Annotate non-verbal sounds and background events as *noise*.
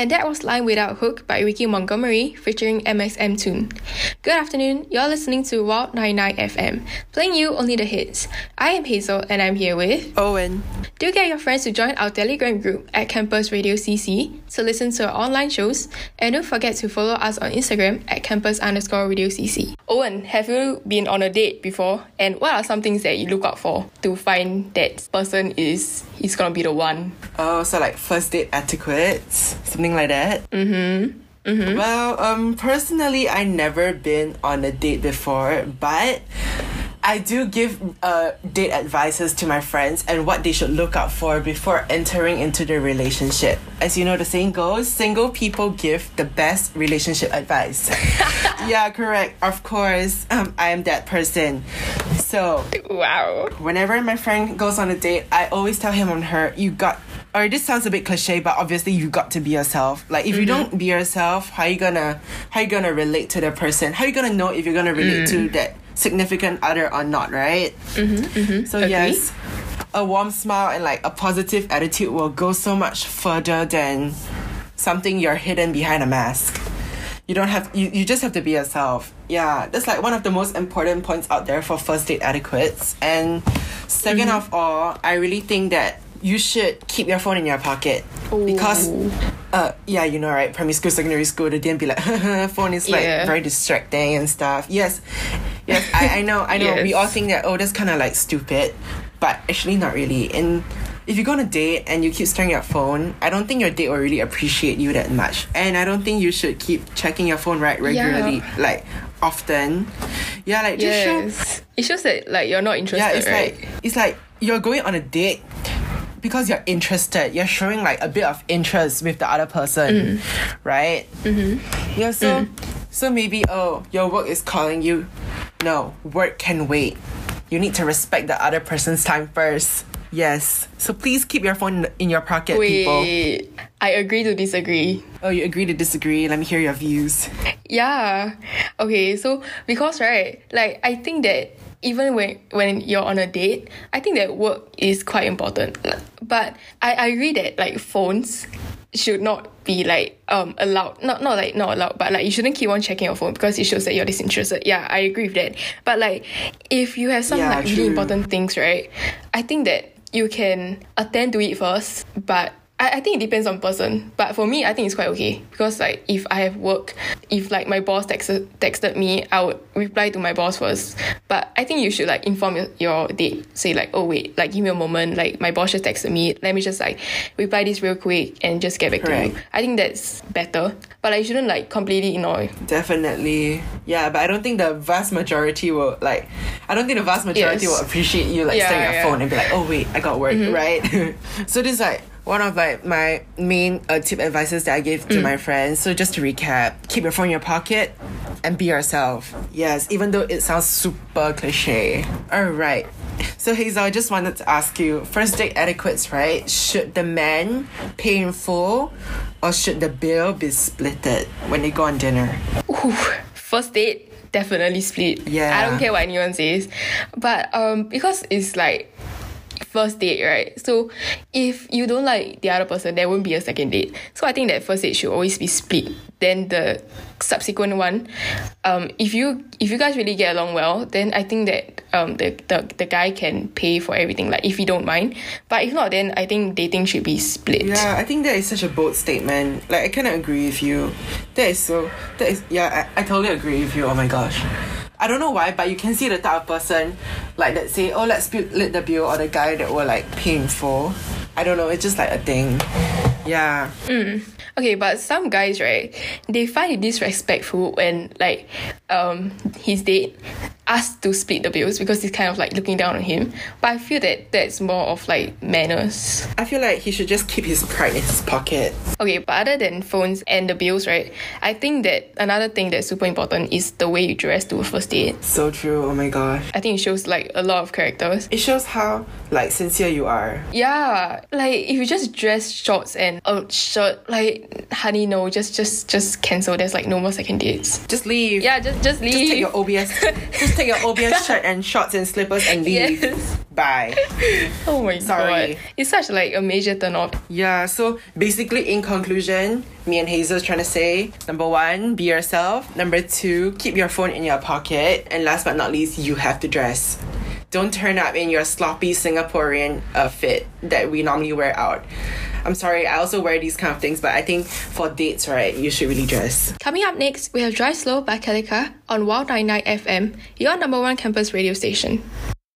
And that was Line Without Hook by Ricky Montgomery featuring mxmtoon. Good afternoon, you're listening to WOW 99 FM, playing you only the hits. I am Hazel and I'm here with Owen. Do get your friends to join our Telegram group at Campus Radio CC to listen to our online shows, and don't forget to follow us on Instagram at campus underscore radio CC. Owen, have you been on a date before? And what are some things that you look out for to find that person is is gonna be the one? Oh, so like first date etiquettes, something like that. Mm-hmm. Mm-hmm. Well, um, personally, I never been on a date before, but I do give uh, date advices to my friends and what they should look out for before entering into the relationship. As you know, the saying goes, single people give the best relationship advice. *laughs* yeah, correct. Of course, um, I am that person. So, Wow. whenever my friend goes on a date, I always tell him on her, you got or this sounds a bit cliche, but obviously you got to be yourself. Like if you mm-hmm. don't be yourself, how you gonna how you gonna relate to the person? How you gonna know if you're gonna relate to mm. that significant other or not, right? Mm-hmm, mm-hmm, So Agree. yes, a warm smile and like a positive attitude will go so much further than something you're hidden behind a mask. You don't have you, you just have to be yourself. Yeah, that's like one of the most important points out there for first date etiquettes. And 2nd mm-hmm. of all, I really think that you should keep your phone in your pocket. Because uh yeah, you know right, primary school, secondary school, they didn't be like *laughs* phone is like Yeah. very distracting and stuff. Yes. Yes, I, I know, I know. We all think that oh that's kinda like stupid. But actually not really. And if you go on a date and you keep staring at your phone, I don't think your date will really appreciate you that much. And I don't think you should keep checking your phone right regularly, like often. Yeah, like just show It shows that like you're not interested, yeah, it's right? like it's like you're going on a date because you're interested. You're showing like a bit of interest with the other person, Mm. right? Mm-hmm. Yeah. So so maybe oh your work is calling you. No, work can wait. You need to respect the other person's time first. Yes. So please keep your phone in your pocket, people. Wait, I agree to disagree. Oh, you agree to disagree? Let me hear your views. Yeah. Okay, so because right, like I think that even when when you're on a date, I think that work is quite important. But I, I agree that like phones should not be like um allowed not not like not allowed but like you shouldn't keep on checking your phone because it shows that you're disinterested yeah i agree with that but like if you have some Yeah, like really important things right i think that you can attend to it first but I, I think it depends on person. But for me I think it's quite okay. Because like if I have work if like my boss texted texted me I would reply to my boss first. But I think you should like inform your, your date. Say like oh wait like give me a moment. Like my boss just texted me. Let me just like reply this real quick and just get back to you. I think that's better. But like shouldn't like completely ignore. Definitely. Yeah, but I don't think the vast majority will like I don't think the vast majority Yes. will appreciate you like Yeah, staring at your yeah. Mm-hmm. phone and be like, oh wait, I got work, right? *laughs* so this is like one of like my main uh, tip advices that I give to Mm. my friends. So just to recap, keep your phone in your pocket and be yourself. Yes, even though it sounds super cliche. Alright. So Hazel, I just wanted to ask you, first date etiquettes, right? Should the man pay in full or should the bill be splitted when they go on dinner? Ooh, first date definitely split. Yeah. I don't care what anyone says, but um because it's like first date, right? So if you don't like the other person, there won't be a second date. So I think that first date should always be split. Then the subsequent one, um, if you if you guys really get along well, then I think that um the, the the guy can pay for everything, like if you don't mind. But if not, then I think dating should be split. Yeah, I think that is such a bold statement. Like I of agree with you. That is so. That is yeah. I, I totally agree with you. Oh my gosh. I don't know why, but you can see the type of person like that say, "Oh, let's split the bill," or the guy that were like pay in full. I don't know. It's just like a thing. Yeah. Okay, but some guys, right, they find it disrespectful when like um his date asked to split the bills because he's kind of like looking down on him. But I feel that that's more of like manners. I feel like he should just keep his pride in his pocket. Okay, but other than phones and the bills, right, I think that another thing that's super important is the way you dress to a first date. So true. Oh my gosh. I think it shows like a lot of characters. It shows how like sincere you are. Yeah, like if you just dress shorts and a shirt, like honey, no, just just just cancel. There's like no more second dates. Just leave. Yeah, just just leave. Just take your OBS. *laughs* take your OBS *laughs* shirt and shorts and slippers and leave. Yes. Bye. Oh my Sorry. god. It's such like a major turn off. Yeah, so basically, in conclusion, me and Hazel is trying to say number one, be yourself. Number two, keep your phone in your pocket. And last but not least, you have to dress. Don't turn up in your sloppy Singaporean uh, fit that we normally wear out. I'm sorry, I also wear these kind of things, but I think for dates, right, you should really dress. Coming up next, we have Drive Slow by Kalika on WOW 99 FM, your number one campus radio station.